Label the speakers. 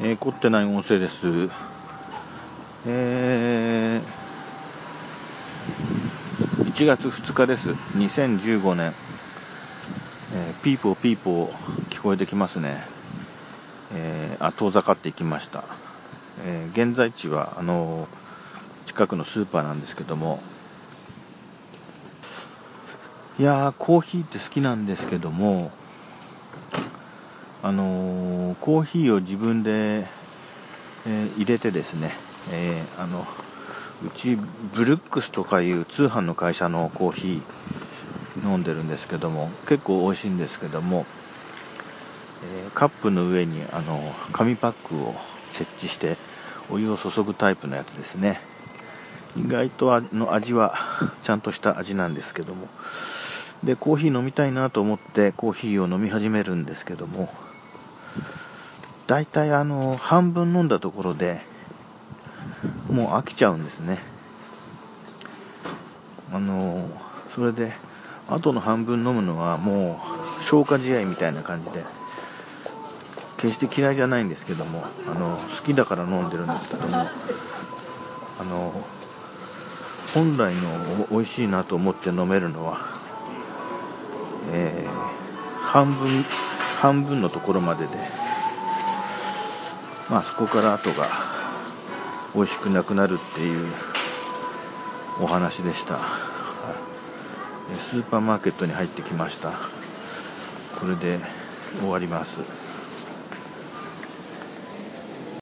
Speaker 1: えー、凝ってない音声です。えー、1月2日です。2015年。えー、ピーポーピーポー聞こえてきますね。えー、あ、遠ざかっていきました。えー、現在地は、あの近くのスーパーなんですけども、いやー、コーヒーって好きなんですけども、あの、コーヒーを自分で、え、入れてですね、え、あの、うち、ブルックスとかいう通販の会社のコーヒー飲んでるんですけども、結構美味しいんですけども、えカップの上に、あの、紙パックを設置して、お湯を注ぐタイプのやつですね。意外とあの味はちゃんとした味なんですけども。で、コーヒー飲みたいなと思ってコーヒーを飲み始めるんですけども、大体あの、半分飲んだところで、もう飽きちゃうんですね。あの、それで、あとの半分飲むのはもう消化試合みたいな感じで、決して嫌いじゃないんですけども、あの、好きだから飲んでるんですけども、あの、本来の美味しいなと思って飲めるのは、えー、半分、半分のところまでで、まあそこから後が美味しくなくなるっていうお話でした。スーパーマーケットに入ってきました。これで終わります。